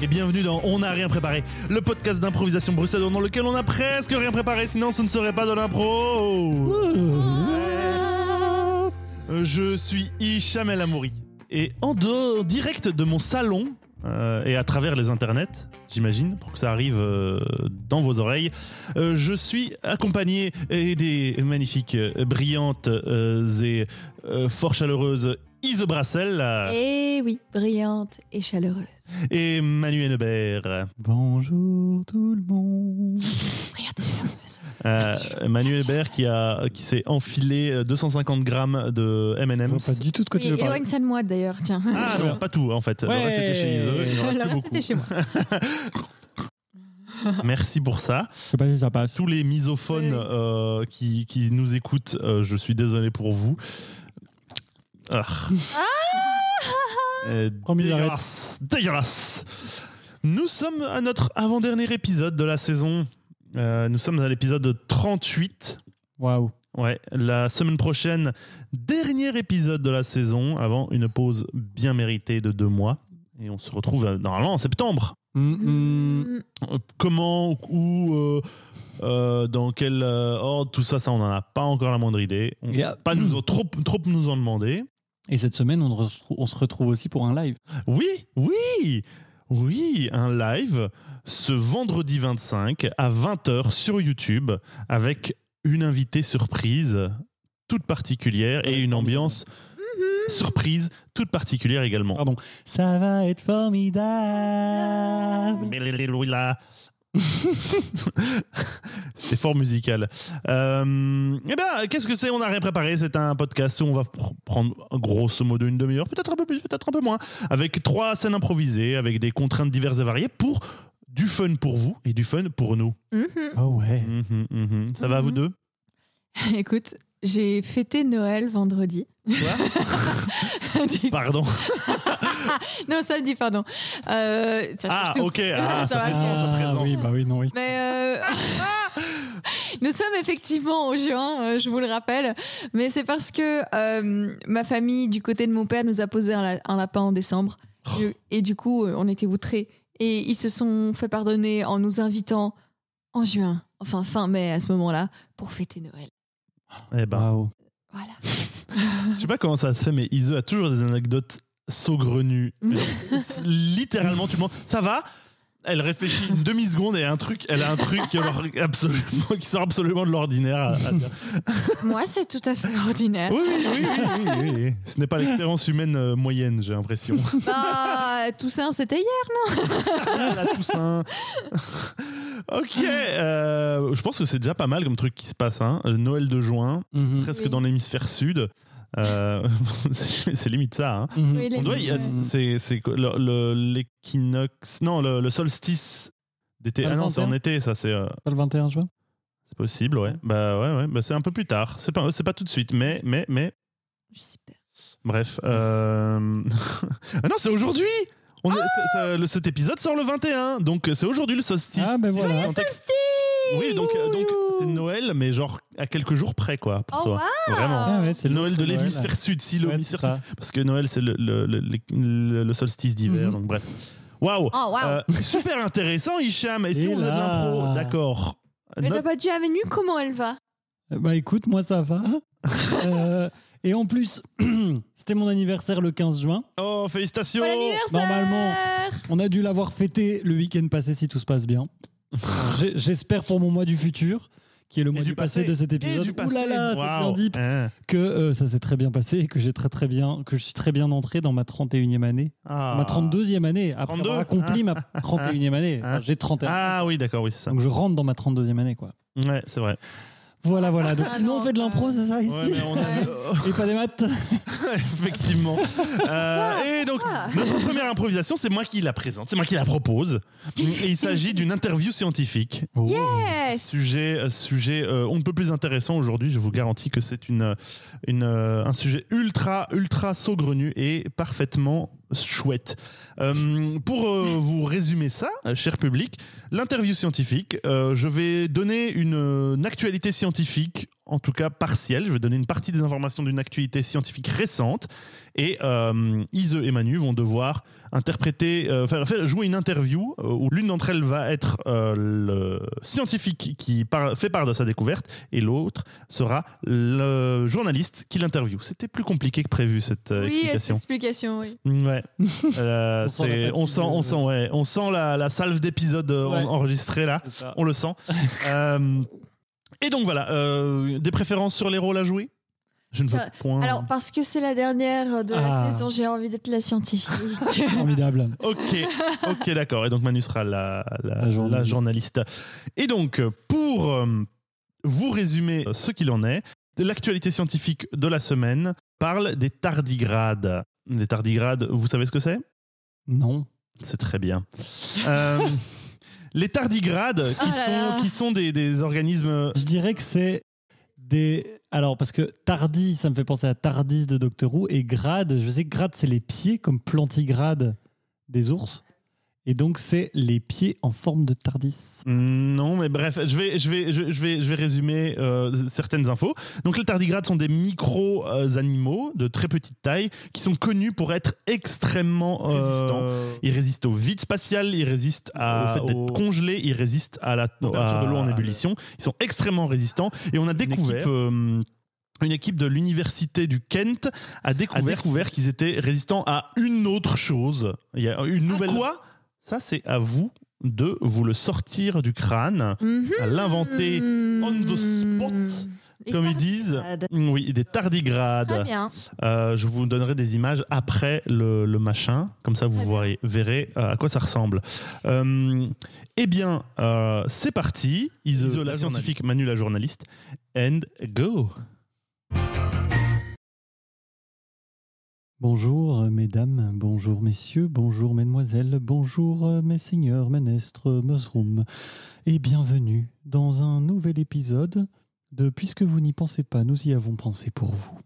et bienvenue dans On n'a rien préparé, le podcast d'improvisation bruxellois dans lequel on a presque rien préparé, sinon ce ne serait pas de l'impro. Euh, Je suis Hicham El Amouri et en dehors, direct de mon salon euh, et à travers les internets, j'imagine, pour que ça arrive euh, dans vos oreilles, euh, je suis accompagné euh, des magnifiques, euh, brillantes euh, et euh, fort chaleureuses Ise Brassel euh, Eh oui, brillante et chaleureuse. et Manuel Hébert. Bonjour tout le monde. Brillante et chaleureuse. Euh, Manuel Hébert qui, a, qui s'est enfilé euh, 250 grammes de M&M's. pas du tout de quoi Oui, tu veux parler. éloigne ça de moi d'ailleurs, tiens. Ah non, pas tout en fait. Le Ouais. reste c'était chez Ise. Le reste c'était chez moi. Merci pour ça. Je sais pas si ça passe. Tous les misophones Oui. euh, qui, qui nous écoutent, euh, je suis désolé pour vous. Ah. Euh, Promis, dégueulasse, dégueulasse. Nous sommes à notre avant-dernier épisode de la saison. Euh, nous sommes à l'épisode 38. Waouh. Ouais, la semaine prochaine, dernier épisode de la saison avant une pause bien méritée de deux mois. Et on se retrouve euh, normalement en septembre. Hum, hum. Mm, Euh, Comment, où, euh, euh, dans quel euh, ordre, tout ça, ça, on n'en a pas encore la moindre idée. On Et, euh, pas nous, trop, trop nous en demander. Et cette semaine, on, se retrouve aussi pour un live. Oui, oui, oui, un live ce vendredi 25 à 20h sur YouTube avec une invitée surprise toute particulière et une ambiance surprise toute particulière également. Pardon. Ça va être formidable. C'est fort musical. Euh, eh bien, qu'est-ce que c'est? On n'a rien préparé. C'est un podcast où on va pr- prendre grosso modo une demi-heure, peut-être un peu plus, peut-être un peu moins, avec trois scènes improvisées, avec des contraintes diverses et variées pour du fun pour vous et du fun pour nous. Oh ouais. Mhm, mhm. Ça va, vous deux? Écoute, j'ai fêté Noël vendredi. Pardon. non, samedi, pardon. Euh, ça Ah, ok. Ah, ça va, fait sens à présent. oui, bah oui, non, oui. Mais euh, nous sommes effectivement au juin, euh, je vous le rappelle. Mais c'est parce que euh, ma famille, du côté de mon père, nous a posé un, la- un lapin en décembre. Et, et du coup, on était outrés. Et ils se sont fait pardonner en nous invitant en juin, enfin fin mai à ce moment-là, pour fêter Noël. Eh ben, Waouh. Voilà. je sais pas comment ça se fait, mais Ise a toujours des anecdotes saugrenues. C'est Littéralement, tu demandes, ça va? Elle réfléchit une demi-seconde et un truc, elle a un truc qui, alors, absolument, qui sort absolument de l'ordinaire. Moi, c'est tout à fait ordinaire. Oui, oui, oui, oui. Ce n'est pas l'expérience humaine euh, moyenne, j'ai l'impression. Bah, Toussaint, c'était hier. La Toussaint. ok, euh, je pense que c'est déjà pas mal comme truc qui se passe. Hein. Le Noël de juin, Mhm. presque Oui. dans l'hémisphère sud. Euh, c'est limite ça. Hein. Mhm. On doit y- c'est l'équinoxe non le, le solstice d'été ah non c'est en 21? été ça c'est euh, Pas le 21 juin c'est possible ouais bah ouais ouais bah c'est un peu plus tard c'est pas c'est pas tout de suite mais mais mais Super. bref euh... ah non c'est aujourd'hui on est- Ah le- cet épisode sort le 21 donc c'est aujourd'hui le solstice Ah, ben voilà. Oui donc euh, donc c'est Noël mais genre à quelques jours près quoi pour Oh, toi vraiment Ah ouais, c'est le Noël de l'hémisphère sud si l'hémisphère sud parce que Noël c'est le, le, le, le- le solstice d'hiver Mhm. donc bref waouh Oh, waouh. Euh, super intéressant, Hicham. Et si Et on faisait de là. l'impro D'accord. Mais t'as pas dit à Menu comment elle va? Bah écoute, moi ça va. Euh, et en plus, c'était mon anniversaire le 15 juin. Oh, félicitations Bon anniversaire Normalement. On a dû l'avoir fêté le week-end passé si tout se passe bien. J'espère pour mon mois du futur, qui est le mois du, passé, de cet Et épisode. Ouh là là, c'est Waouh. bien deep. Hein. Que euh, ça s'est très bien passé et que j'ai très très bien, que je suis très bien entré dans ma 31e année. Ah. Ma 32e année, après 32, avoir accompli ma 31e année. Hein. Enfin, j'ai 31. Ah oui, d'accord, oui, c'est ça. Donc je rentre dans ma 32e année, quoi. Ouais, c'est vrai. Voilà, voilà. Donc Ah sinon, non, on fait de l'impro, c'est ça, ici Ouais, mais on a- Et pas des maths Effectivement. Euh, et donc, Ah. notre première improvisation, c'est moi qui la présente, c'est moi qui la propose. Et il s'agit d'une interview scientifique. Yes Sujet, euh, sujet euh, on ne peut plus intéressant aujourd'hui. Je vous garantis que c'est une, une, euh, un sujet ultra, ultra saugrenu et parfaitement chouette. Euh, pour euh, vous résumer ça, euh, cher public, l'interview scientifique, je vais donner une actualité scientifique en tout cas partielle. Je vais donner une partie des informations d'une actualité scientifique récente. Et euh, Ise et Manu vont devoir interpréter, euh, faire, faire- jouer une interview euh, où l'une d'entre elles va être euh, le scientifique qui par- fait part de sa découverte et l'autre sera le journaliste qui l'interview. C'était plus compliqué que prévu cette euh, Oui, cette explication. explication, oui. Ouais. Euh, On sent on sent, on sent, ouais, on sent la, la salve d'épisodes Ouais. enregistrés là. On le sent. Et donc voilà, euh, des préférences sur les rôles à jouer? Je ne veux Euh, point. Alors, parce que c'est la dernière de Ah. la saison, j'ai envie d'être la scientifique. Formidable. Ok, ok, d'accord. Et donc Manu sera la, la- La journaliste. la journaliste. Et donc, pour euh, vous résumer ce qu'il en est, l'actualité scientifique de la semaine parle des tardigrades. Les tardigrades, vous savez ce que c'est? Non. C'est très bien. Euh, les tardigrades, qui, Oh là sont, là. qui sont des, des organismes. Je dirais que c'est des. Alors, parce que Tardy, ça me fait penser à Tardis de Doctor Who, et Grade, je sais que Grade, c'est les pieds comme plantigrade des ours. Et donc, c'est les pieds en forme de Tardis. Non, mais bref, je vais, je vais, je, vais, je vais résumer euh, certaines infos. Donc, les tardigrades sont des micro-animaux de très petite taille qui sont connus pour être extrêmement euh, résistants. Ils résistent au vide spatial, ils résistent à- au fait d'être congelés, ils résistent à la température de l'eau en ébullition. Ils sont extrêmement résistants. Et on a découvert. euh, une équipe de l'université du Kent a découvert, découvert qu'ils étaient résistants à une autre chose. Il y a une nouvelle. quoi? Ça, c'est à vous de vous le sortir du crâne, Mhm. à l'inventer on the spot, Les comme ils disent. tardigrades. Oui, des Très tardigrades. bien. Euh, je vous donnerai des images après le, le machin, comme ça vous verrez euh, à quoi ça ressemble. Euh, eh bien, euh, c'est parti. Ise, Ise, la la scientifique, Manu la journaliste, and go. Bonjour, euh, mesdames, bonjour, messieurs, bonjour, mesdemoiselles, bonjour, euh, messeigneurs, ménestres, mesroum, et bienvenue dans un nouvel épisode de Puisque vous n'y pensez pas, nous y avons pensé pour vous.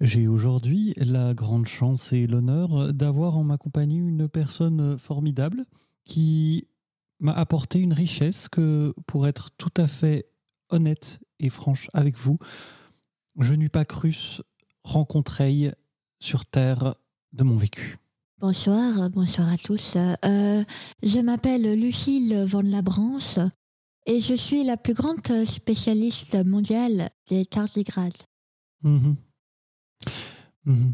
J'ai aujourd'hui la grande chance et l'honneur d'avoir en ma compagnie une personne formidable qui m'a apporté une richesse que, pour être tout à fait honnête et franche avec vous, je n'eus pas cru rencontrer sur Terre de mon vécu. Bonsoir, bonsoir à tous. Euh, je m'appelle Lucille Van Labranche et je suis la plus grande spécialiste mondiale des tardigrades. Mhm. Mhm.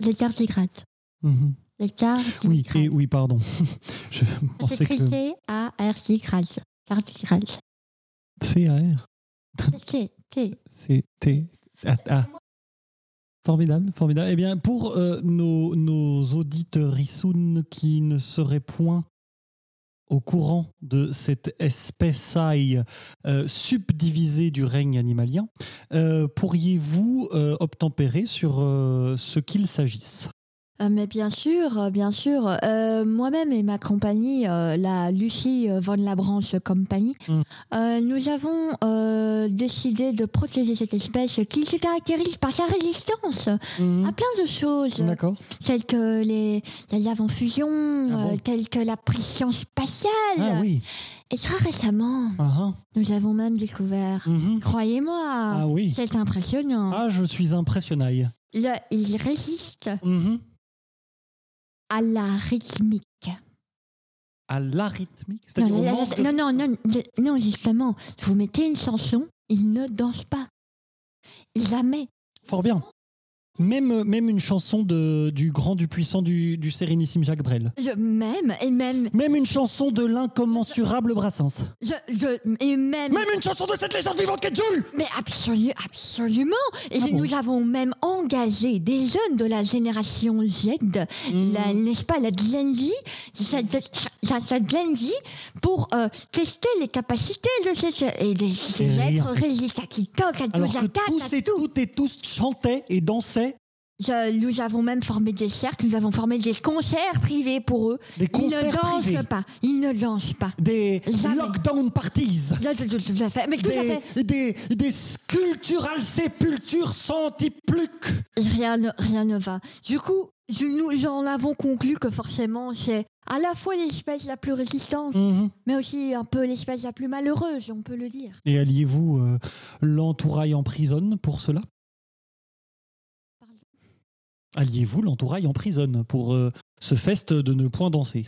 Les tardigrades. Mhm. Les Oui, tardigrades. et, oui, pardon. Je pensais C'est que T-A-R-D-grades. Tardigrades. CAR, T, T. c'est T. Ah, ah. Formidable, formidable. Eh bien, pour euh, nos, nos auditeurs qui ne seraient point au courant de cette espèce euh, subdivisée du règne animalien, euh, pourriez-vous euh, obtempérer sur ce qu'il s'agisse? Mais bien sûr, euh, bien sûr. Euh, Moi-même et ma compagnie, euh, la Lucie euh, Van Labranche Company, Mm. euh, nous avons euh, décidé de protéger cette espèce qui se caractérise par sa résistance à plein de choses, D'accord. telles que les, la lave en fusion, Ah bon euh, telles que la pression spatiale. Ah oui. Et très récemment, Ah, ah. nous avons même découvert, Mhm. croyez-moi, Ah oui. c'est impressionnant. Ah, je suis impressionnaille. Le- il résiste Mhm. À la rythmique. À Non, la- de- non, non, non, le- non, justement, vous mettez une chanson, il ne danse pas. Jamais. Fort bien. Même, même une chanson de, du grand, du puissant, du, du sérénissime Jacques Brel. Je, même, et même, Même une chanson de l'incommensurable Brassens. je, je- et même, Même une chanson de cette légende vivante qu'est Jules mais absolu, absolument. Et Ah bon? nous avons même engagé des jeunes de la génération Z, Mm. la- n'est-ce pas, la Gen Z, la- Gen Z, pour euh, tester les capacités de cette, et de ces rien. êtres résistants qui toquent à tous attaques, tous et tout. toutes et tous chantaient et dansaient Je- nous avons même formé des cercles, nous avons formé des concerts privés pour eux. des Ils ne concerts dansent privés, pas. Ils ne dansent pas. des Jamais. lockdown parties, Tout tout à fait. Mais tout à fait. des, des, des sculptural sépultures sans plus Rien ne, rien ne va. Du coup, je- nous en avons conclu que forcément, c'est à la fois l'espèce la plus résistante, Mhm. mais aussi un peu l'espèce la plus malheureuse, on peut le dire. Et alliez-vous euh, l'entouraille en prison pour cela? Alliez-vous l'entouraille en prison pour euh, ce fest de ne point danser?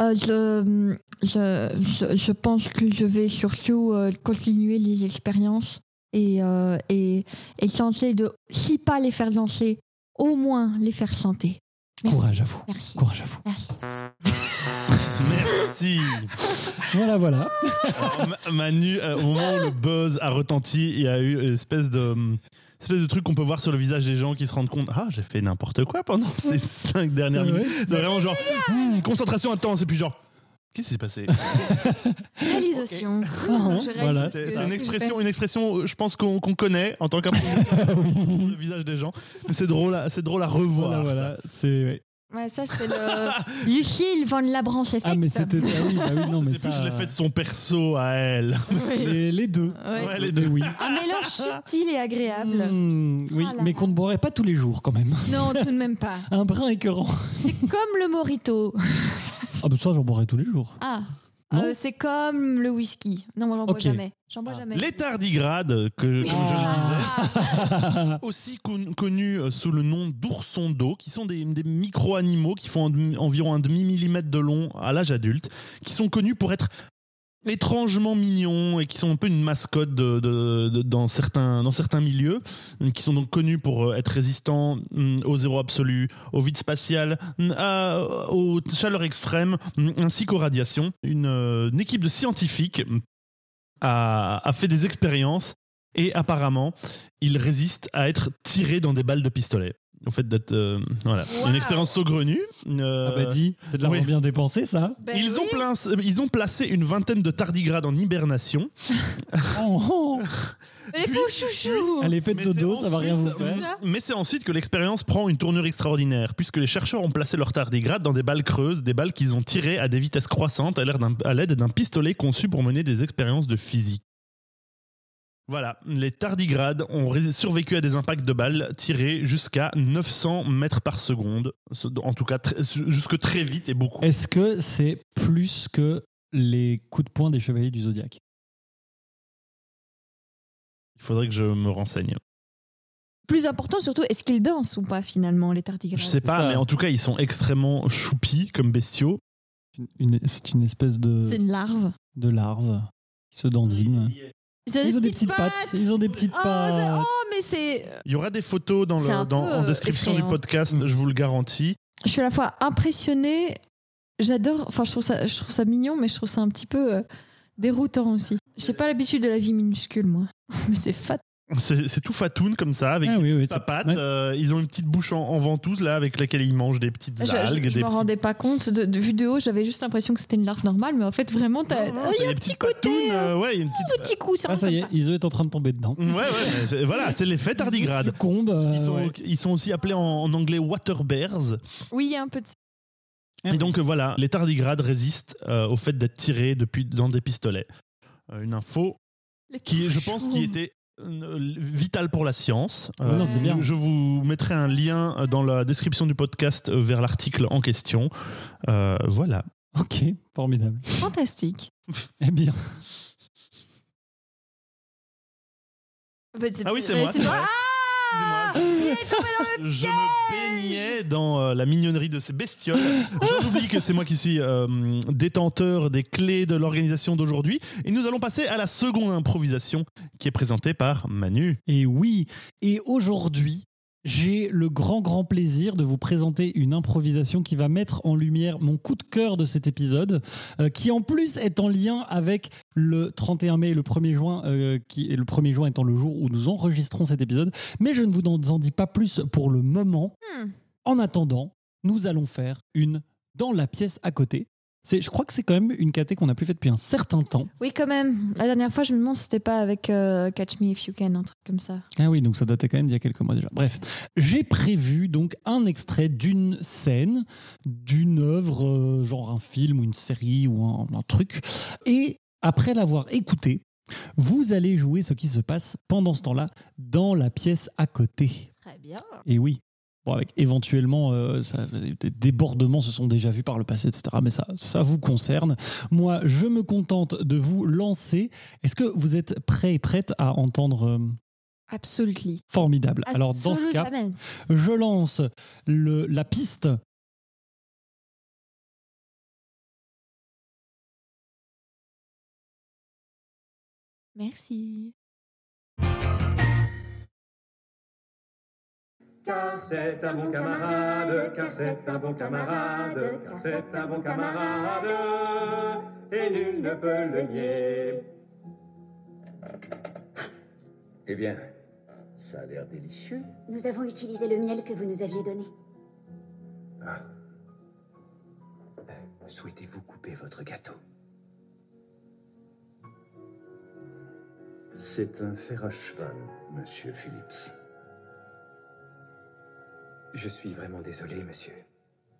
Euh, je, je, je, je pense que je vais surtout euh, continuer les expériences et, euh, et, et tenter de, si pas les faire danser, au moins les faire chanter. Merci. Courage à vous. Merci. Courage à vous. Merci. Merci. Voilà, voilà. Alors, Manu, euh, au moment où le buzz a retenti, il y a eu une espèce de, espèce de truc qu'on peut voir sur le visage des gens qui se rendent compte Ah, j'ai fait n'importe quoi pendant ces cinq dernières minutes. C'est vraiment genre hum, concentration intense et puis genre. Qu'est-ce qui s'est passé? Réalisation. Ah, Je voilà, C'est ce c'est une expression, une expression, euh, je pense qu'on connaît en tant qu'approfondisseur le visage des gens. C'est drôle, à- c'est drôle à revoir. Voilà, voilà. C'est. Ouais. ça c'est le Lucille von Labranche effect. Ah, mais c'était. Ah oui, bah oui, non, mais C'était plus ça. l'effet de son perso à elle. Oui. Les, les deux. Ouais. Ouais, les deux. oui. Un mélange subtil et agréable. Hmm, oui, Ah mais qu'on ne boirait pas tous les jours quand même. Non, tout de même pas. Un brin écœurant. C'est comme le morito. Ah, bah ça, j'en boirais tous les jours. Ah, Non euh, c'est comme le whisky. Non, moi j'en bois Ok. jamais. J'en bois Ah. jamais. Les tardigrades, que, comme je le disais. Ah, aussi con- connus euh, sous le nom d'oursons d'eau, qui sont des, des micro-animaux qui font en- environ un demi-millimètre de long à l'âge adulte, qui sont connus pour être étrangement mignons et qui sont un peu une mascotte de- de- de- dans, certains, dans certains milieux, qui sont donc connus pour euh, être résistants hum, au zéro absolu, au vide spatial, à- aux chaleurs extrêmes, hum, ainsi qu'aux radiations. Une, euh, une équipe de scientifiques a, fait des expériences et apparemment, ils résistent à être tirés dans des balles de pistolet. Au fait d'être euh, voilà Wow. une expérience saugrenue. Euh, Ah, bah dis, c'est de l'argent oui. bien dépensé, ça. ben ils, ont oui. plein- ils ont placé une vingtaine de tardigrades en hibernation. Oh, oh. Les beaux chouchous. Allez, faites Mais dodo, c'est ça va rien vous ensuite- faire. Mais c'est ensuite que l'expérience prend une tournure extraordinaire, puisque les chercheurs ont placé leurs tardigrades dans des balles creuses, des balles qu'ils ont tirées à des vitesses croissantes à l'aide d'un pistolet conçu pour mener des expériences de physique. Voilà, les tardigrades ont survécu à des impacts de balles tirés jusqu'à 900 mètres par seconde, en tout cas très- jusque très vite et beaucoup. Est-ce que c'est plus que les coups de poing des chevaliers du zodiaque Il faudrait que je me renseigne. Plus important surtout, est-ce qu'ils dansent ou pas finalement les tardigrades? Je sais pas, ça. mais en tout cas, ils sont extrêmement choupis comme bestiaux. C'est une espèce de, C'est une larve. de larve qui se dandine. Ils ont des petites pattes. Ils ont des petites Oh, pattes. oh, mais c'est. Il y aura des photos dans le, dans- en description du podcast, Mm. je vous le garantis. Je suis à la fois impressionnée. J'adore. Enfin, je trouve ça, je trouve ça mignon, mais je trouve ça un petit peu euh, déroutant aussi. J'ai pas l'habitude de la vie minuscule, moi. Mais c'est fat. C'est tout fatoun comme ça, avec Ah oui, oui, c'est- papates. ouais. Euh, ils ont une petite bouche en, en ventouse là, avec laquelle ils mangent des petites Je, algues. je des m'en petits- rendais pas compte. De, de vue de haut, j'avais juste l'impression que c'était une larve normale, mais en fait, vraiment, Oh, il y t'as a des un petits petit côté. patounes, euh, ouais, y une petite. petit coussin Ah, ça y est, ça. Iso est en train de tomber dedans. Ouais, ouais, voilà, c'est l'effet tardigrade. Succombe, euh, Ils sont, ouais. ils sont aussi appelés en, en anglais water bears. Oui, il y a un peu de. Et donc voilà, les tardigrades résistent euh, au fait d'être tirés depuis, dans des pistolets. Euh, une info Les qui, je pense, qui était euh, vitale pour la science. Non, c'est bien. Je vous mettrai un lien euh, dans la description du podcast euh, vers l'article en question. Euh, voilà. Ok, formidable. Fantastique. Eh bien, Bah, Ah oui, c'est moi. c'est moi. Ah Je me baignais dans euh, la mignonnerie de ces bestioles. J'en oublie que c'est moi qui suis euh, détenteur des clés de l'organisation d'aujourd'hui. Et nous allons passer à la seconde improvisation qui est présentée par Manu. et oui, et aujourd'hui, j'ai le grand, grand plaisir de vous présenter une improvisation qui va mettre en lumière mon coup de cœur de cet épisode, euh, qui en plus est en lien avec le 31 mai et le 1er juin, euh, qui, le 1er juin étant le jour où nous enregistrons cet épisode. Mais je ne vous en dis pas plus pour le moment. Hmm. En attendant, nous allons faire une dans la pièce à côté. Je crois que c'est quand même une caté qu'on n'a plus fait depuis un certain temps. Oui, quand même. La dernière fois, je me demande si c'était pas avec euh, Catch Me If You Can, un truc comme ça. Ah oui, donc ça datait quand même d'il y a quelques mois déjà. Bref, j'ai prévu donc un extrait d'une scène, d'une œuvre, euh, genre un film ou une série ou un, un truc. Et après l'avoir écouté, vous allez jouer ce qui se passe pendant ce temps-là dans la pièce à côté. Très bien. Et oui, Bon, avec éventuellement, euh, ça- des débordements se sont déjà vus par le passé, etc. Mais ça, ça vous concerne. Moi, je me contente de vous lancer. Est-ce que vous êtes prêts et prêtes à entendre euh, Absolument. Formidable. Alors, dans ce cas, je lance le, la piste. Merci. Car c'est un bon camarade, car c'est un bon camarade, car c'est un bon camarade, et nul ne peut le nier. Eh bien, ça a l'air délicieux. Nous avons utilisé le miel que vous nous aviez donné. Souhaitez-vous couper votre gâteau? C'est un fer à cheval, monsieur Phillips. Je suis vraiment désolé, monsieur.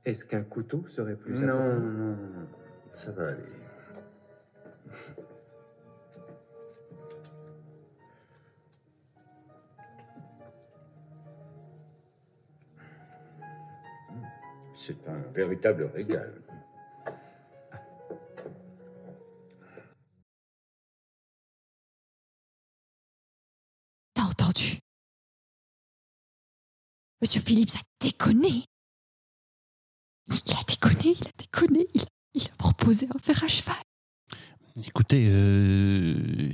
Est-ce qu'un couteau serait plus Non, approprié non, non, ça va aller. C'est un véritable régal. Monsieur Philippe, a déconné. Il a déconné, il a déconné. Il, il a proposé un fer à cheval. Écoutez, euh,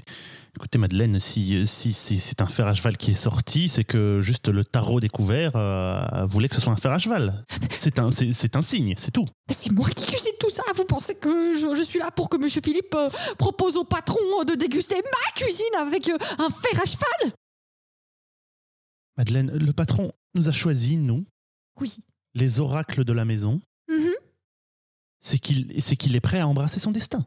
écoutez Madeleine, si, si, si c'est un fer à cheval qui est sorti, c'est que juste le tarot découvert euh, voulait que ce soit un fer à cheval. C'est un, c'est, c'est un signe, c'est tout. Mais c'est moi qui cuisine tout ça. Vous pensez que je, je suis là pour que Monsieur Philippe euh, propose au patron de déguster ma cuisine avec euh, un fer à cheval? Madeleine, le patron nous a choisi, nous, Oui. les oracles de la maison. Mhm. C'est qu'il, c'est qu'il est prêt à embrasser son destin.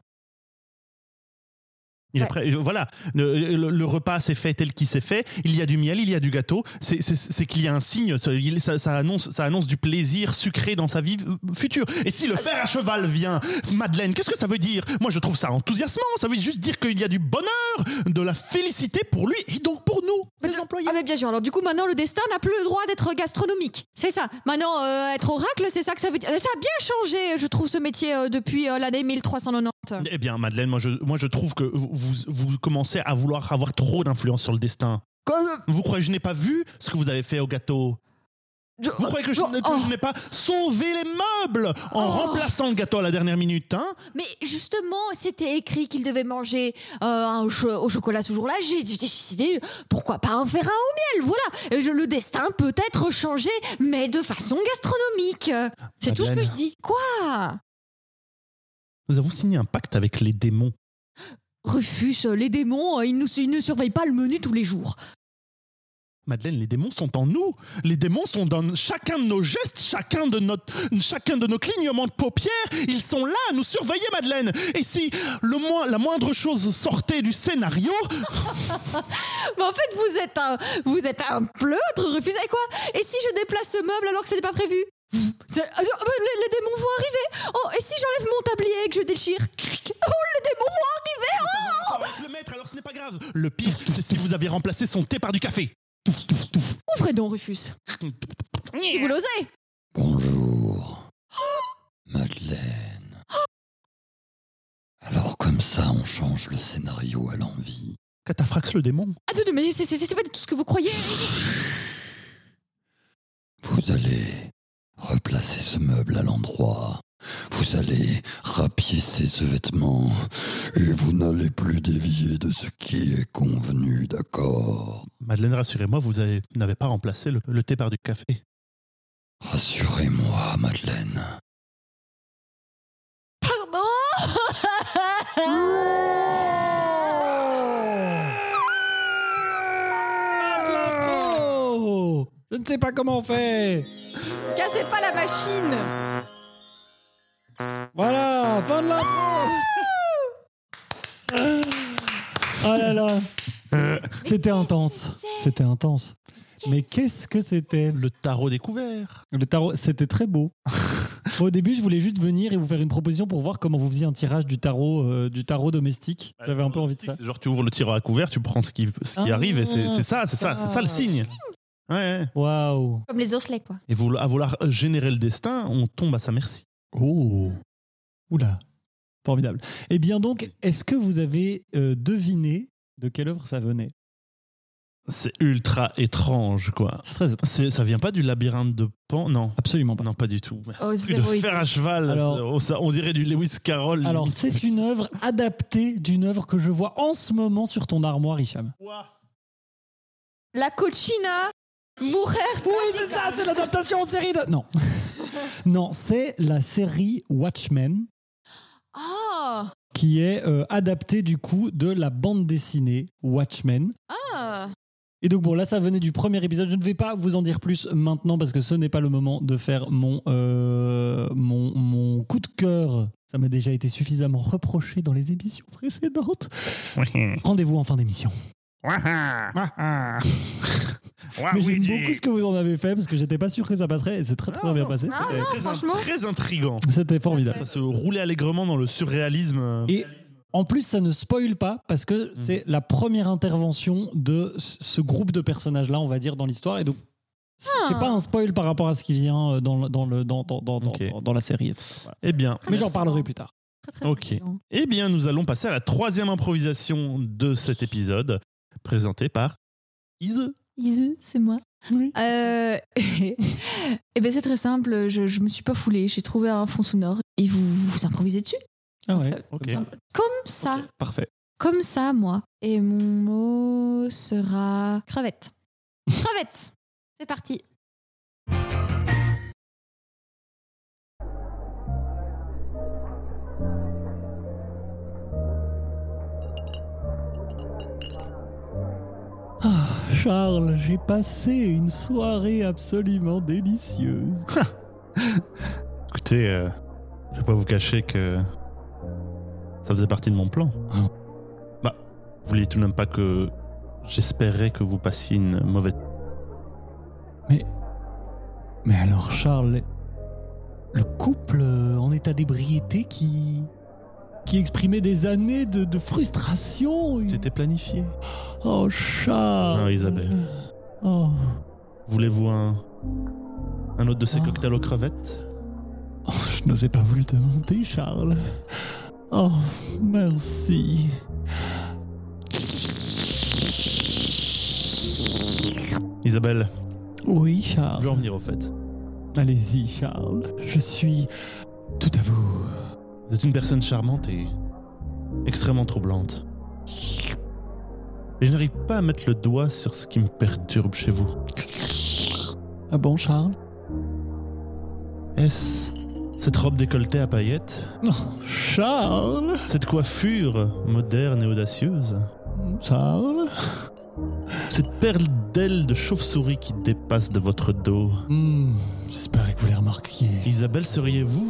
Il est Ouais. prêt, voilà, le, le- le repas s'est fait tel qu'il s'est fait. Il y a du miel, il y a du gâteau. C'est, qu'il y a un signe. Ça, annonce, ça annonce du plaisir sucré dans sa vie euh, future. Et si le fer à cheval vient, Madeleine, qu'est-ce que ça veut dire? Moi, je trouve ça enthousiasmant. Ça veut juste dire qu'il y a du bonheur, de la félicité pour lui et donc pour nous, les employés. Ah mais bien sûr. Alors du coup maintenant le destin n'a plus le droit d'être gastronomique. C'est ça. Maintenant euh, être oracle, c'est ça que ça veut dire. Ça a bien changé, je trouve, ce métier euh, depuis euh, l'année 1390. Eh bien, Madeleine, moi je, moi je trouve que vous, vous commencez à vouloir avoir trop d'influence sur le destin. Vous croyez que je n'ai pas vu ce que vous avez fait au gâteau? Je- Vous croyez que je, Oh, oh. n'ai pas sauvé les meubles en Oh. remplaçant le gâteau à la dernière minute hein? Mais justement, c'était écrit qu'il devait manger euh, un au chocolat ce jour-là. J'ai décidé, pourquoi pas en faire un au miel? Voilà, Et le destin peut être changé, mais de façon gastronomique. C'est tout ce que je dis. Quoi? Nous avons signé un pacte avec les démons. Rufus, euh, les démons, euh, ils, nous- ils ne surveillent pas le menu tous les jours. Madeleine, les démons sont en nous. Les démons sont dans chacun de nos gestes, chacun de, notre, chacun de nos clignements de paupières. Ils sont là à nous surveiller, Madeleine. Et si le la moindre chose sortait du scénario, Mais en fait, vous êtes un, vous êtes un pleutre, Rufus. Et quoi? Et si je déplace ce meuble alors que ce n'est pas prévu? Ah, ah, bah, les, les démons vont arriver. Oh, et si j'enlève mon tablier et que je déchire Cric. Oh, les démons vont arriver. Oh le maître, alors ce n'est pas grave. Le pire, c'est si vous aviez remplacé son thé par du café. Ouvrez donc, Rufus. Si vous l'osez. Bonjour. Madeleine. Alors comme ça, on change le scénario à l'envie. Catafrax le démon. Attendez, mais c'est- pas tout ce que vous croyez. Vous allez replacer ce meuble à l'endroit. Vous allez rapiécer ce vêtement. Et vous n'allez plus dévier de ce qui est convenu, d'accord? Madeleine, rassurez-moi, vous avez- n'avez pas remplacé le, le thé par du café. Rassurez-moi, Madeleine. Pardon Oh Je ne sais pas comment on fait. Cassez pas la machine. Voilà, fin de l'intro. Oh là là. C'était intense. C'était intense. Mais qu'est-ce que c'était? Le tarot découvert. Le tarot, c'était très beau. Au début, je voulais juste venir et vous faire une proposition pour voir comment vous faisiez un tirage du tarot, euh, du tarot domestique. J'avais un peu envie de ça. C'est genre tu ouvres le tiroir à couvert, tu prends ce qui, ce qui Ah. arrive et c'est c'est ça, c'est ça, c'est ça le signe. Ouais. Waouh. Comme les osselets, quoi. Et vouloir- à vouloir générer le destin, on tombe à sa merci. Oh. Oula. Formidable. Eh bien donc, est-ce que vous avez euh, deviné de quelle œuvre ça venait? C'est ultra étrange, quoi. C'est très étrange. C'est- Ça vient pas du labyrinthe de Pan? Non. Absolument pas. Non, pas du tout. Oh, Plus de fer à cheval. Alors- on, ça- on dirait du Lewis Carroll. Alors, c'est une œuvre adaptée d'une œuvre que je vois en ce moment sur ton armoire, Hicham. La cochina Mourir Oui, c'est ça, c'est l'adaptation en série de... Non. non, c'est la série Watchmen Oh qui est euh, adaptée du coup de la bande dessinée Watchmen. Ah Et donc bon, là ça venait du premier épisode. Je ne vais pas vous en dire plus maintenant parce que ce n'est pas le moment de faire mon, euh, mon, mon coup de cœur. Ça m'a déjà été suffisamment reproché dans les émissions précédentes. Rendez-vous en fin d'émission. Mais j'aime beaucoup ce que vous en avez fait parce que j'étais pas sûr que ça passerait et c'est très très Ah, bien non, passé. Ah C'était- non, Très, franchement. très intrigant. C'était formidable. Ça se roulait allègrement dans le surréalisme. Et en plus, ça ne spoil pas parce Mm. que c'est la première intervention de ce groupe de personnages-là, on va dire, dans l'histoire. Et donc, c'est Ah. pas un spoil par rapport à ce qui vient euh, dans, le- dans, le, dans, dans, dans, dans- Ok. dans- dans la série. Voilà. Eh bien, Mais j'en parlerai plus tard. Très, très Ok. intriguant. eh bien, nous allons passer à la troisième improvisation de cet épisode, présentée par Ise. Izu, c'est moi. Euh, et ben c'est très simple, je, je me suis pas foulée, j'ai trouvé un fond sonore et vous vous improvisez dessus. Ah ouais, Ok. comme ça. Comme ça, Parfait. comme ça, moi. Et mon mot sera crevette. crevette C'est parti. Charles, j'ai passé une soirée absolument délicieuse. Écoutez, euh, je vais pas vous cacher que ça faisait partie de mon plan. Ah. Bah, vous vouliez tout de même pas que j'espérais que vous passiez une mauvaise. Mais alors, Charles, le couple en état d'ébriété qui. Qui exprimait des années de, de frustration. C'était planifié. Oh, Charles. Non, Isabelle. Oh. Voulez-vous un un autre de ces Ah. cocktails aux crevettes? Oh, je n'osais pas vous le demander, Charles. Oh, merci. Isabelle, Oui, je vais en Charles. venir au fait. Allez-y, Charles. Je suis tout à vous. Vous êtes une personne charmante et extrêmement troublante. Et je n'arrive pas à mettre le doigt sur ce qui me perturbe chez vous. Ah bon, Charles? Est-ce cette robe décolletée à paillettes? Oh, Charles Cette coiffure moderne et audacieuse? Charles? Cette perle d'ailes de chauve-souris qui dépasse de votre dos? Hmm, J'espérais que vous les remarquiez. Isabelle, seriez-vous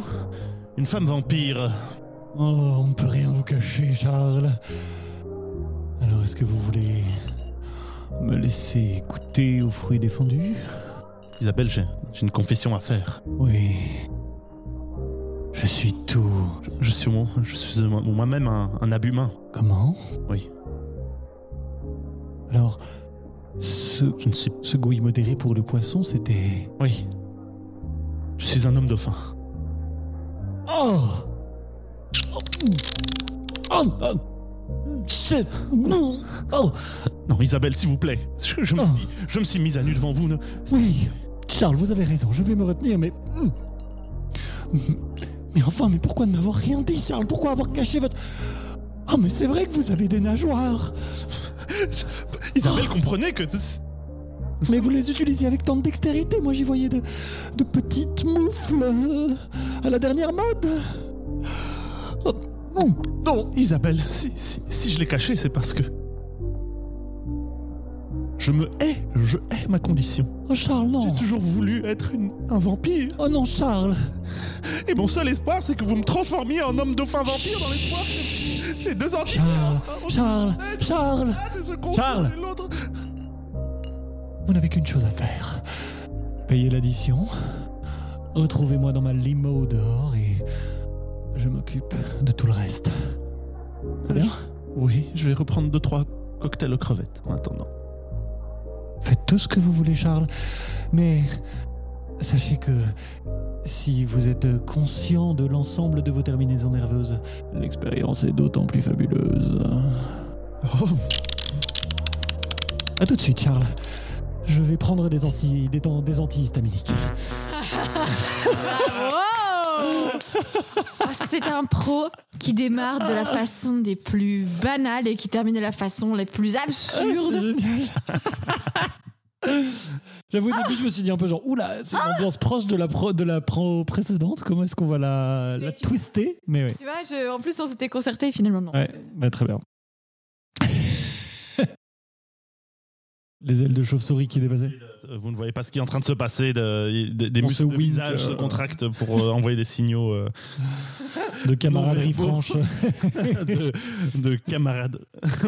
une femme vampire Oh, on ne peut rien vous cacher, Charles. Alors, est-ce que vous voulez me laisser goûter aux fruits défendus? Isabelle, j'ai une confession à faire. Oui. Je suis tout. Je suis, moi- je suis moi-même un, un abhumain. Comment? Oui. Alors, ce, Je ne suis... ce goût immodéré pour le poisson, c'était. Oui. Je suis un homme dauphin. Oh Oh, oh. C'est- Oh Non, Isabelle, s'il vous plaît. Je, je me, Oh. suis- je me suis mise à nu devant vous. ne- Oui, Charles, vous avez raison, je vais me retenir, mais. Mais enfin, mais pourquoi ne m'avoir rien dit, Charles? Pourquoi avoir caché votre. Oh, mais c'est vrai que vous avez des nageoires Isabelle, comprenez que... Mais vous les utilisiez avec tant de dextérité, moi j'y voyais de, de petites moufles euh, à la dernière mode. Oh, non, non. Isabelle, si, si, si je l'ai caché, c'est parce que... Je me hais, je hais ma condition. Oh, Charles, non. J'ai toujours voulu être une- un vampire. Oh non, Charles. Et mon seul espoir, c'est que vous me transformiez en homme dauphin vampire dans l'espoir que ces deux entités... Charles, Charles, Charles Charles. Vous n'avez qu'une chose à faire. Payez l'addition, retrouvez-moi dans ma limo dehors et je m'occupe de tout le reste. Très bien Oui, je vais reprendre deux, trois cocktails aux crevettes en attendant. Faites tout ce que vous voulez, Charles. Mais sachez que si vous êtes conscient de l'ensemble de vos terminaisons nerveuses, l'expérience est d'autant plus fabuleuse. Oh, À tout de suite, Charles. Je vais prendre des, anti, des, des antihistaminiques. Bravo Oh, C'est un pro qui démarre de la façon des plus banales et qui termine de la façon les plus absurdes. C'est génial. J'avoue, au début, je me suis dit un peu genre, oula, c'est une ambiance proche de la, pro, de la pro précédente. Comment est-ce qu'on va la, la twister? Mais oui. Tu vois, je- en plus, on s'était concerté et finalement, non. Ouais, bah, très bien. Les ailes de chauve-souris qui dépassaient. Vous ne voyez pas ce qui est en train de se passer. de- de- des On muscles de visage se euh. contractent pour euh, envoyer des signaux euh, De camaraderie franche. de, de camarades.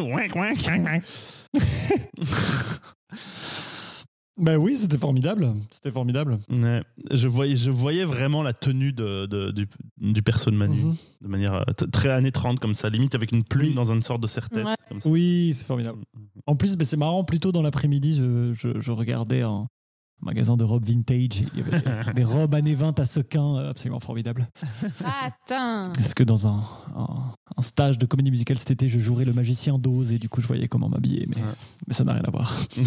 Bah oui, c'était formidable. C'était formidable. Ouais, je, voyais, je voyais vraiment la tenue de, de- du, du perso de Manu, Mhm. de manière euh, très années 30, comme ça, limite avec une plume Oui. dans une sorte de serre-tête. Ouais. Oui, c'est formidable. En plus, c'est marrant, plus tôt dans l'après-midi, je, je- je regardais un magasin de robes vintage. Il y avait des, robes années 20 à sequins euh, absolument formidables. Attends. Est-ce que dans un, un- un stage de comédie musicale cet été, je jouerais le magicien d'Oz et du coup, je voyais comment m'habiller, mais, Ouais. mais ça n'a rien à voir.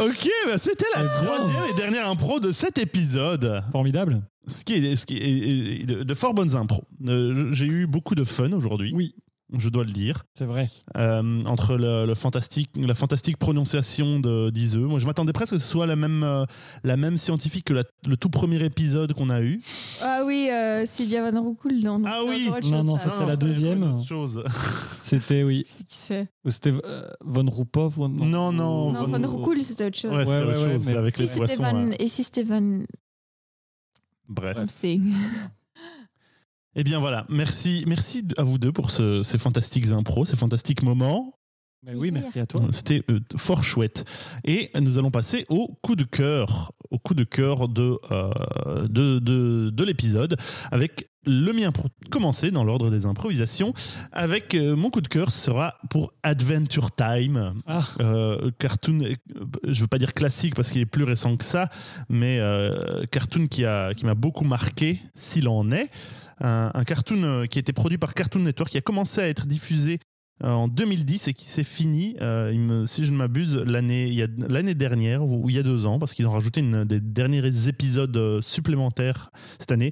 Ok, bah, c'était la troisième et dernière impro de cet épisode. Formidable. Ce qui est, ce qui est- est- de, de fort bonnes impros. Euh, J'ai eu beaucoup de fun aujourd'hui, Oui, je dois le dire. c'est vrai. Euh, entre le, le fantastique, la fantastique prononciation de d'Iseux. Moi, je m'attendais presque que ce soit la même, euh, la même scientifique que la- le tout premier épisode qu'on a eu. Ah oui, euh, Sylvia Van Roekel, non, non, Ah oui. Non, chose, non, ça. c'était la deuxième. chose. C'était, oui. C'est qui c'est? C'était euh, Von Roupov ou- Non, non, Non, Van- Van Roekel, c'était autre chose. Ouais, c'était Ouais, autre ouais, chose, mais- avec Si les c'était poissons. Van... Et si c'était Van... Bref. Eh bien voilà, merci, merci à vous deux pour ce- ces fantastiques impros, ces fantastiques moments. Mais oui, merci à toi. C'était euh, fort chouette. Et nous allons passer au coup de cœur, au coup de cœur de, euh, de, de, de l'épisode, avec le mien pour commencer dans l'ordre des improvisations. Avec euh, mon coup de cœur sera pour Adventure Time, Ah. Euh, cartoon, je veux pas dire classique parce qu'il est plus récent que ça, mais euh, cartoon qui a qui m'a beaucoup marqué, s'il en est. Un, cartoon euh, qui a été produit par Cartoon Network, qui a commencé à être diffusé euh, en 2010 et qui s'est fini, euh, si je ne m'abuse, l'année dernière ou il y a deux ans, parce qu'ils ont rajouté des derniers épisodes supplémentaires cette année.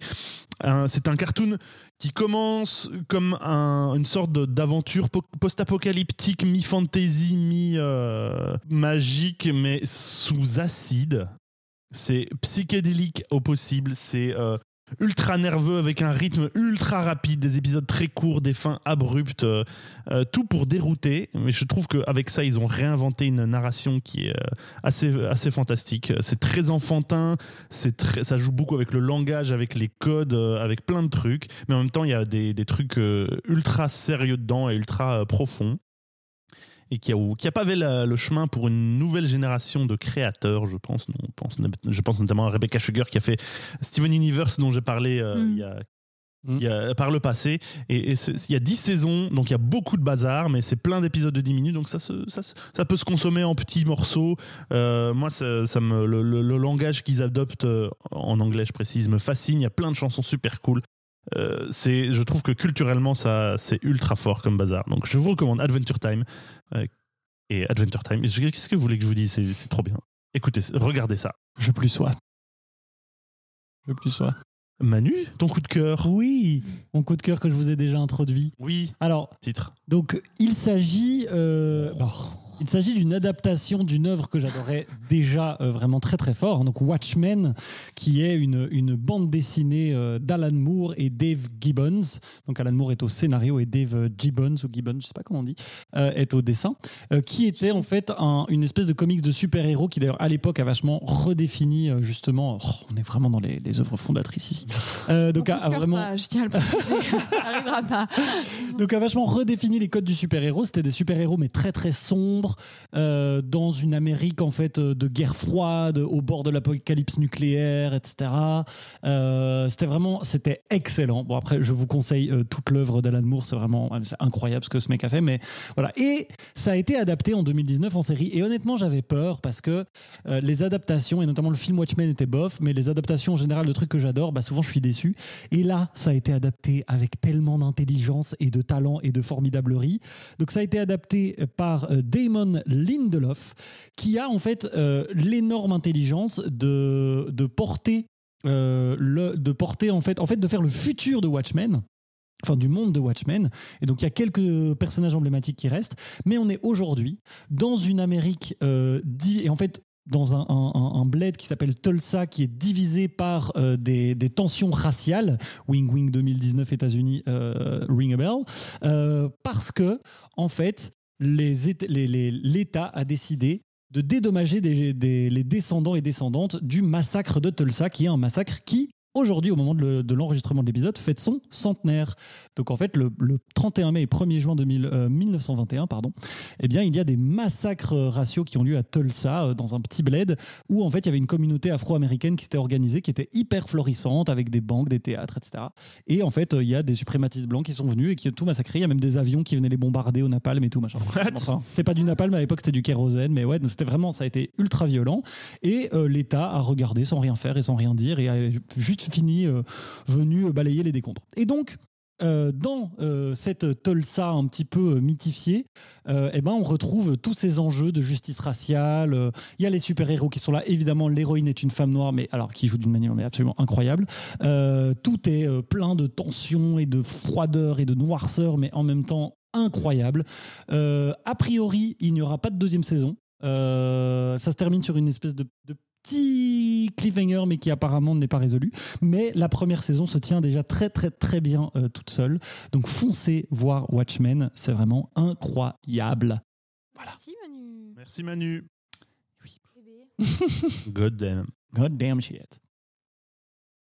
C'est un cartoon qui commence comme un- une sorte d'aventure po- post-apocalyptique, mi-fantasy, mi-magique, mais sous acide. C'est psychédélique au possible, c'est ultra nerveux avec un rythme ultra rapide, des épisodes très courts, des fins abruptes, euh, euh, tout pour dérouter. Mais je trouve qu'avec ça, ils ont réinventé une narration qui est euh, assez, assez fantastique. C'est très enfantin, c'est ça joue beaucoup avec le langage, avec les codes, avec plein de trucs. Mais en même temps, il y a des, des trucs ultra sérieux dedans et ultra profonds. Et qui a, qui a pavé la- le chemin pour une nouvelle génération de créateurs, je pense. On pense je pense notamment à Rebecca Sugar qui a fait Steven Universe dont j'ai parlé euh, Mm. il y a Mm. il y a- par le passé. Et, il y a 10 saisons, donc il y a beaucoup de bazar, mais c'est plein d'épisodes de 10 minutes, donc ça, se- ça, se- ça peut se consommer en petits morceaux. Euh, moi, ça, ça me, le, le- le langage qu'ils adoptent, euh, en anglais je précise, me fascine. Il y a plein de chansons super cool. Euh, c'est, je trouve que culturellement, ça, c'est ultra fort comme bazar. Donc je vous recommande Adventure Time. euh, et Adventure Time. Qu'est-ce que vous voulez que je vous dise? C'est, c'est trop bien. Écoutez, regardez ça. Je plus sois. Je plus sois. Manu, ton coup de cœur Oui, mon coup de cœur que je vous ai déjà introduit. Oui, Alors, titre. donc, il s'agit, euh, bon, il s'agit d'une adaptation d'une œuvre que j'adorais déjà euh, vraiment très très fort, donc Watchmen, qui est une, une bande dessinée euh, d'Alan Moore et Dave Gibbons. Donc Alan Moore est au scénario et Dave euh, Gibbons ou Gibbons, je sais pas comment on dit, euh, est au dessin, qui était en fait un- une espèce de comics de super-héros qui d'ailleurs à l'époque a vachement redéfini justement. oh, on est vraiment dans les, les œuvres fondatrices ici. Donc a, a vraiment. Pas, je tiens à le préciser, ça n'arrivera pas. Donc a vachement redéfini les codes du super-héros. C'était des super-héros mais très très sombres, euh, dans une Amérique en fait euh, de guerre froide, au bord de l'apocalypse nucléaire, etc. Euh, c'était vraiment, c'était excellent. Bon après, je vous conseille toute l'œuvre d'Alan Moore, c'est vraiment incroyable ce que ce mec a fait. Mais voilà, et ça a été adapté en 2019 en série. Et honnêtement, j'avais peur parce que les adaptations et notamment le film Watchmen était bof, mais les adaptations en général de trucs que j'adore, bah souvent je suis déçu. Et là, ça a été adapté avec tellement d'intelligence et de talent et de formidablerie. Donc ça a été adapté par euh, Lindelof, qui a en fait euh, l'énorme intelligence de, de porter euh, le, de porter en fait, en fait de faire le futur de Watchmen. Enfin, du monde de Watchmen. Et donc, il y a quelques personnages emblématiques qui restent. Mais on est aujourd'hui dans une Amérique euh, et en fait, dans un, un, bled qui s'appelle Tulsa, qui est divisé par des, tensions raciales. Wing Wing 2019 États-Unis, euh, ring a bell. Parce que, en fait, l'État a décidé de dédommager les descendants et descendantes du massacre de Tulsa, qui est un massacre qui, aujourd'hui, au moment de, le- de l'enregistrement de l'épisode, fête son centenaire. Donc en fait, le, le 31 mai et 1er juin 2000, euh, 1921, pardon, eh bien, il y a des massacres euh, raciaux qui ont lieu à Tulsa, euh, dans un petit bled, où en fait, il y avait une communauté afro-américaine qui s'était organisée, qui était hyper florissante, avec des banques, des théâtres, etc. Et en fait, euh, il y a des suprématistes blancs qui sont venus et qui ont tout massacré. Il y a même des avions qui venaient les bombarder au napalm et tout, machin. Enfin, c'était pas du napalm à l'époque, c'était du kérosène, mais ouais, c'était vraiment, ça a été ultra violent. Et l'État a regardé sans rien faire et sans rien dire et a juste fini euh, venu balayer les décombres. Et donc, euh, dans euh, cette Tulsa un petit peu euh, mythifiée, euh, eh ben, on retrouve tous ces enjeux de justice raciale. euh, Il y a les super-héros qui sont là. Évidemment, l'héroïne est une femme noire, mais alors qui joue d'une manière absolument incroyable. Euh, tout est euh, plein de tensions et de froideur et de noirceur, mais en même temps incroyable. Euh, a priori, il n'y aura pas de deuxième saison. Euh, ça se termine sur une espèce de petit cliffhanger, mais qui apparemment n'est pas résolu. Mais la première saison se tient déjà très très très bien euh, toute seule. Donc foncez voir Watchmen, c'est vraiment incroyable. Merci Manu. Merci Manu. God damn. God damn shit.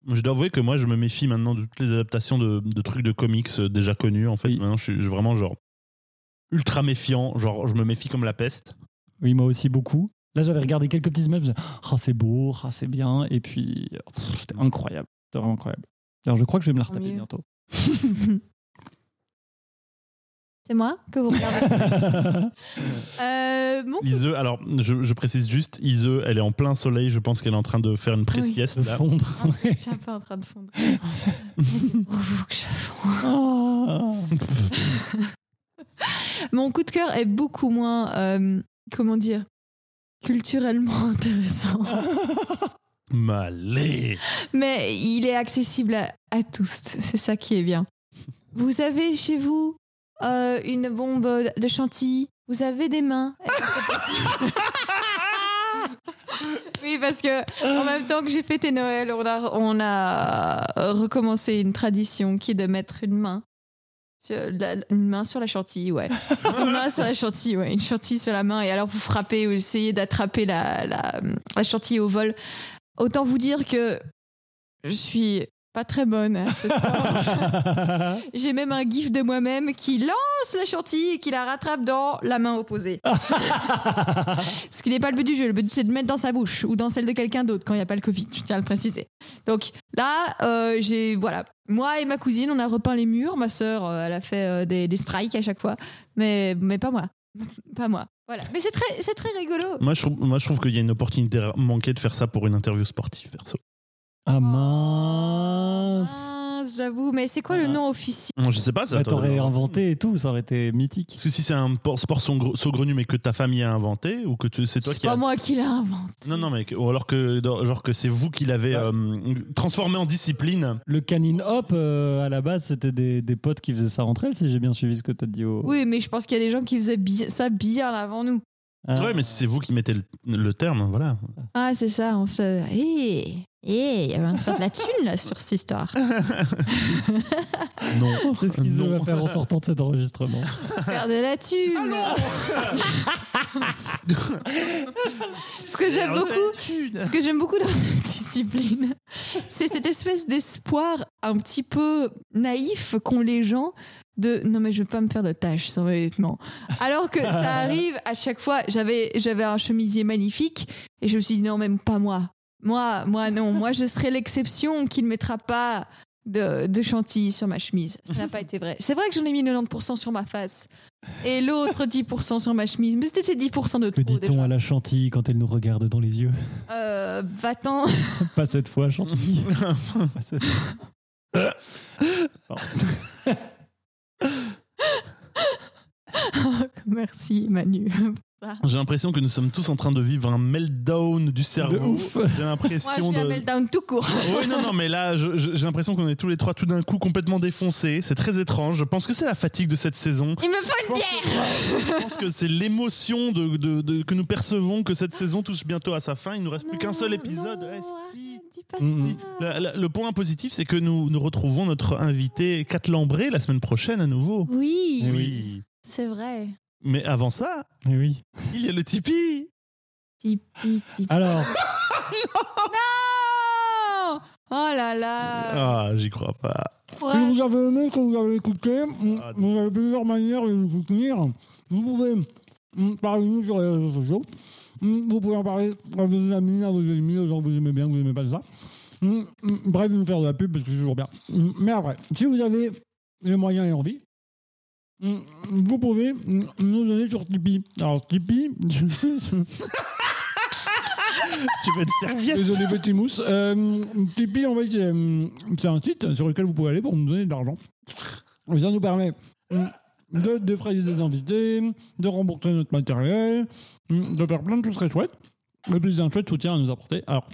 Je dois avouer que moi, je me méfie maintenant de toutes les adaptations de, de trucs de comics euh, déjà connus. En fait, Oui. maintenant, je suis vraiment genre ultra méfiant. Genre, je me méfie comme la peste. Oui, moi aussi beaucoup. Là, j'avais regardé quelques petits images, je me disais, ah, c'est beau, ah, c'est bien, et puis c'était incroyable, c'était vraiment incroyable. Alors, je crois que je vais me la retaper bientôt. C'est moi que vous regardez? Euh, Ise, alors, je, je précise juste, Ise, elle est en plein soleil. Je pense qu'elle est en train de faire une pré-sieste. De là. fondre. Ah, je suis un peu en train de fondre. Mais c'est pour vous que je. Mon coup de cœur est beaucoup moins, euh, comment dire, culturellement intéressant. Malé. Mais il est accessible à, à tous. C'est ça qui est bien. Vous avez chez vous euh, une bombe de chantilly? Vous avez des mains? Oui, parce que en même temps que j'ai fêté Noël, on a, on a recommencé une tradition qui est de mettre une main. Une main sur la chantilly, ouais. Une main sur la chantilly, ouais. Une chantilly sur la main. Et alors, vous frappez ou essayez d'attraper la, la, la chantilly au vol. Autant vous dire que je suis pas très bonne à ce sport. J'ai même un gif de moi-même qui lance la chantilly et qui la rattrape dans la main opposée. Ce qui n'est pas le but du jeu. Le but, c'est de mettre dans sa bouche ou dans celle de quelqu'un d'autre quand il n'y a pas le Covid. Je tiens à le préciser. Donc là, euh, j'ai. Voilà. Moi et ma cousine, on a repeint les murs. Ma sœur, euh, elle a fait euh, des, des strikes à chaque fois. Mais, mais pas moi. Pas moi. Voilà. Mais c'est très, c'est très rigolo. Moi, je trouve, moi, je trouve qu'il y a une opportunité manquée de faire ça pour une interview sportive, perso. Ah mince Mince, J'avoue. Mais c'est quoi le Ah. nom officiel Non, je sais pas. ça bah, T'aurais inventé et tout, ça aurait été mythique. Parce que si c'est un por- sport saugre- saugrenu, mais que ta famille a inventé, ou que tu- c'est toi C'est qui pas as. moi qui l'ai inventé. Non, non, mais que- ou alors que, genre que c'est vous qui l'avez Ouais. euh, transformé en discipline. Le canine hop, euh, à la base, c'était des, des potes qui faisaient ça entre elles, si j'ai bien suivi ce que t'as dit au. Oui, mais je pense qu'il y a des gens qui faisaient bi- ça bien avant nous. Ah. Ouais, mais si c'est vous qui mettez le, le terme, voilà. Ah, c'est ça, on se. Hé Hé, il y avait un truc de la thune là sur cette histoire. Non. C'est ce qu'ils Non. va faire en sortant de cet enregistrement. Faire de la thune Ce que j'aime beaucoup, ce que j'aime beaucoup dans cette discipline, c'est cette espèce d'espoir un petit peu naïf qu'ont les gens de non mais je veux pas me faire de tâches sur mes vêtements. Alors que ça arrive à chaque fois. J'avais j'avais un chemisier magnifique et je me suis dit non même pas moi. Moi moi non moi je serai l'exception qui ne mettra pas de, de chantilly sur ma chemise. Ça n'a pas été vrai. C'est vrai que j'en ai mis 90% sur ma face et l'autre 10% sur ma chemise. Mais c'était ces 10% de Que trop. dit-on déjà. à la chantilly quand elle nous regarde dans les yeux? Euh, va-t'en. Pas cette fois, chantilly. Pas cette fois. Merci Manu. J'ai l'impression que nous sommes tous en train de vivre un meltdown du cerveau. ouf. J'ai Moi l'impression je de. un meltdown tout court. Oui, non, non, mais là, je- je- j'ai l'impression qu'on est tous les trois tout d'un coup complètement défoncés. C'est très étrange. Je pense que c'est la fatigue de cette saison. Il me faut une bière. je pense que c'est l'émotion de, de- de- que nous percevons que cette saison touche bientôt à sa fin. Il nous reste plus qu'un seul épisode. Non, Ouais, arrête, si. dis pas Mm, Si. Le, le- le point positif, c'est que nous, nous retrouvons notre invité Kat Lambré la semaine prochaine à nouveau. Oui, Eh Oui. c'est vrai. Mais avant ça, Eh oui. il y a le Tipeee. Tipeee, Tipeee. Alors, Non Oh là là Ah, j'y crois pas. Ouais. Si vous avez aimé, que vous avez écouté, Ah, vous avez plusieurs manières de nous soutenir. Vous pouvez parler de nous sur les réseaux sociaux. Vous pouvez en parler à vos amis, à vos ennemis, aux gens que vous aimez bien, que vous n'aimez pas ça. Bref, nous faire de la pub parce que c'est toujours bien. Mais après, si vous avez les moyens et envie, vous pouvez nous donner sur Tipeee. Alors, Tipeee, Tu veux une serviette désolé petit mousse, euh, Tipeee, en fait, c'est un site sur lequel vous pouvez aller pour nous donner de l'argent. Ça nous permet de défrayer des invités, de rembourser notre matériel, de faire plein de choses très chouettes. Le plus d'un chouette soutien à nous apporter. Alors,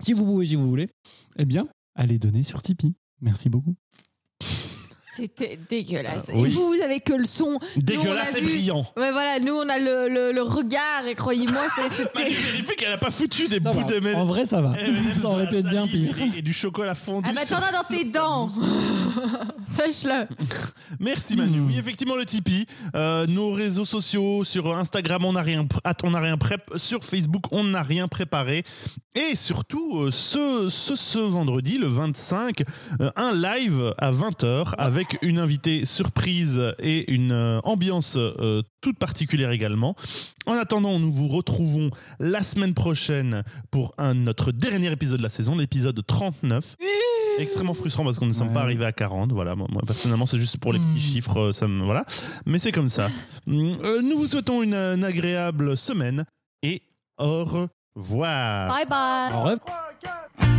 si vous pouvez, si vous voulez, eh bien, allez donner sur Tipeee. Merci beaucoup. C'était dégueulasse. Ah, Et vous, vous avez que le son. Dégueulasse Nous, a et vu- brillant. Ouais, voilà, nous, on a le, le- le regard, et croyez-moi, c'est- c'était. vérifie qu'elle a pas foutu des Ça bouts va. de. En vrai, ça va. Ça aurait pu être bien pire. Et, et du chocolat fondu. Ah bah t'en as dans tes dents. Sache-le Merci Manu. Hmm. Oui, effectivement, le Tipeee. Euh, nos réseaux sociaux sur Instagram, on n'a rien, on n'a rien prep. Sur Facebook, on n'a rien préparé. Et surtout, euh, ce, ce, ce vendredi, le 25, euh, un live à 20h avec une invitée surprise et une euh, ambiance toute particulière également. En attendant, nous vous retrouvons la semaine prochaine pour un, notre dernier épisode de la saison, l'épisode 39. Extrêmement frustrant parce qu'on ne sommes Ouais. pas arrivés à 40. Voilà, moi, personnellement, c'est juste pour les petits Mm. chiffres, ça me, voilà. Mais c'est comme ça. Mm, euh, nous vous souhaitons une, une agréable semaine et au voilà. Bye bye. Au revoir.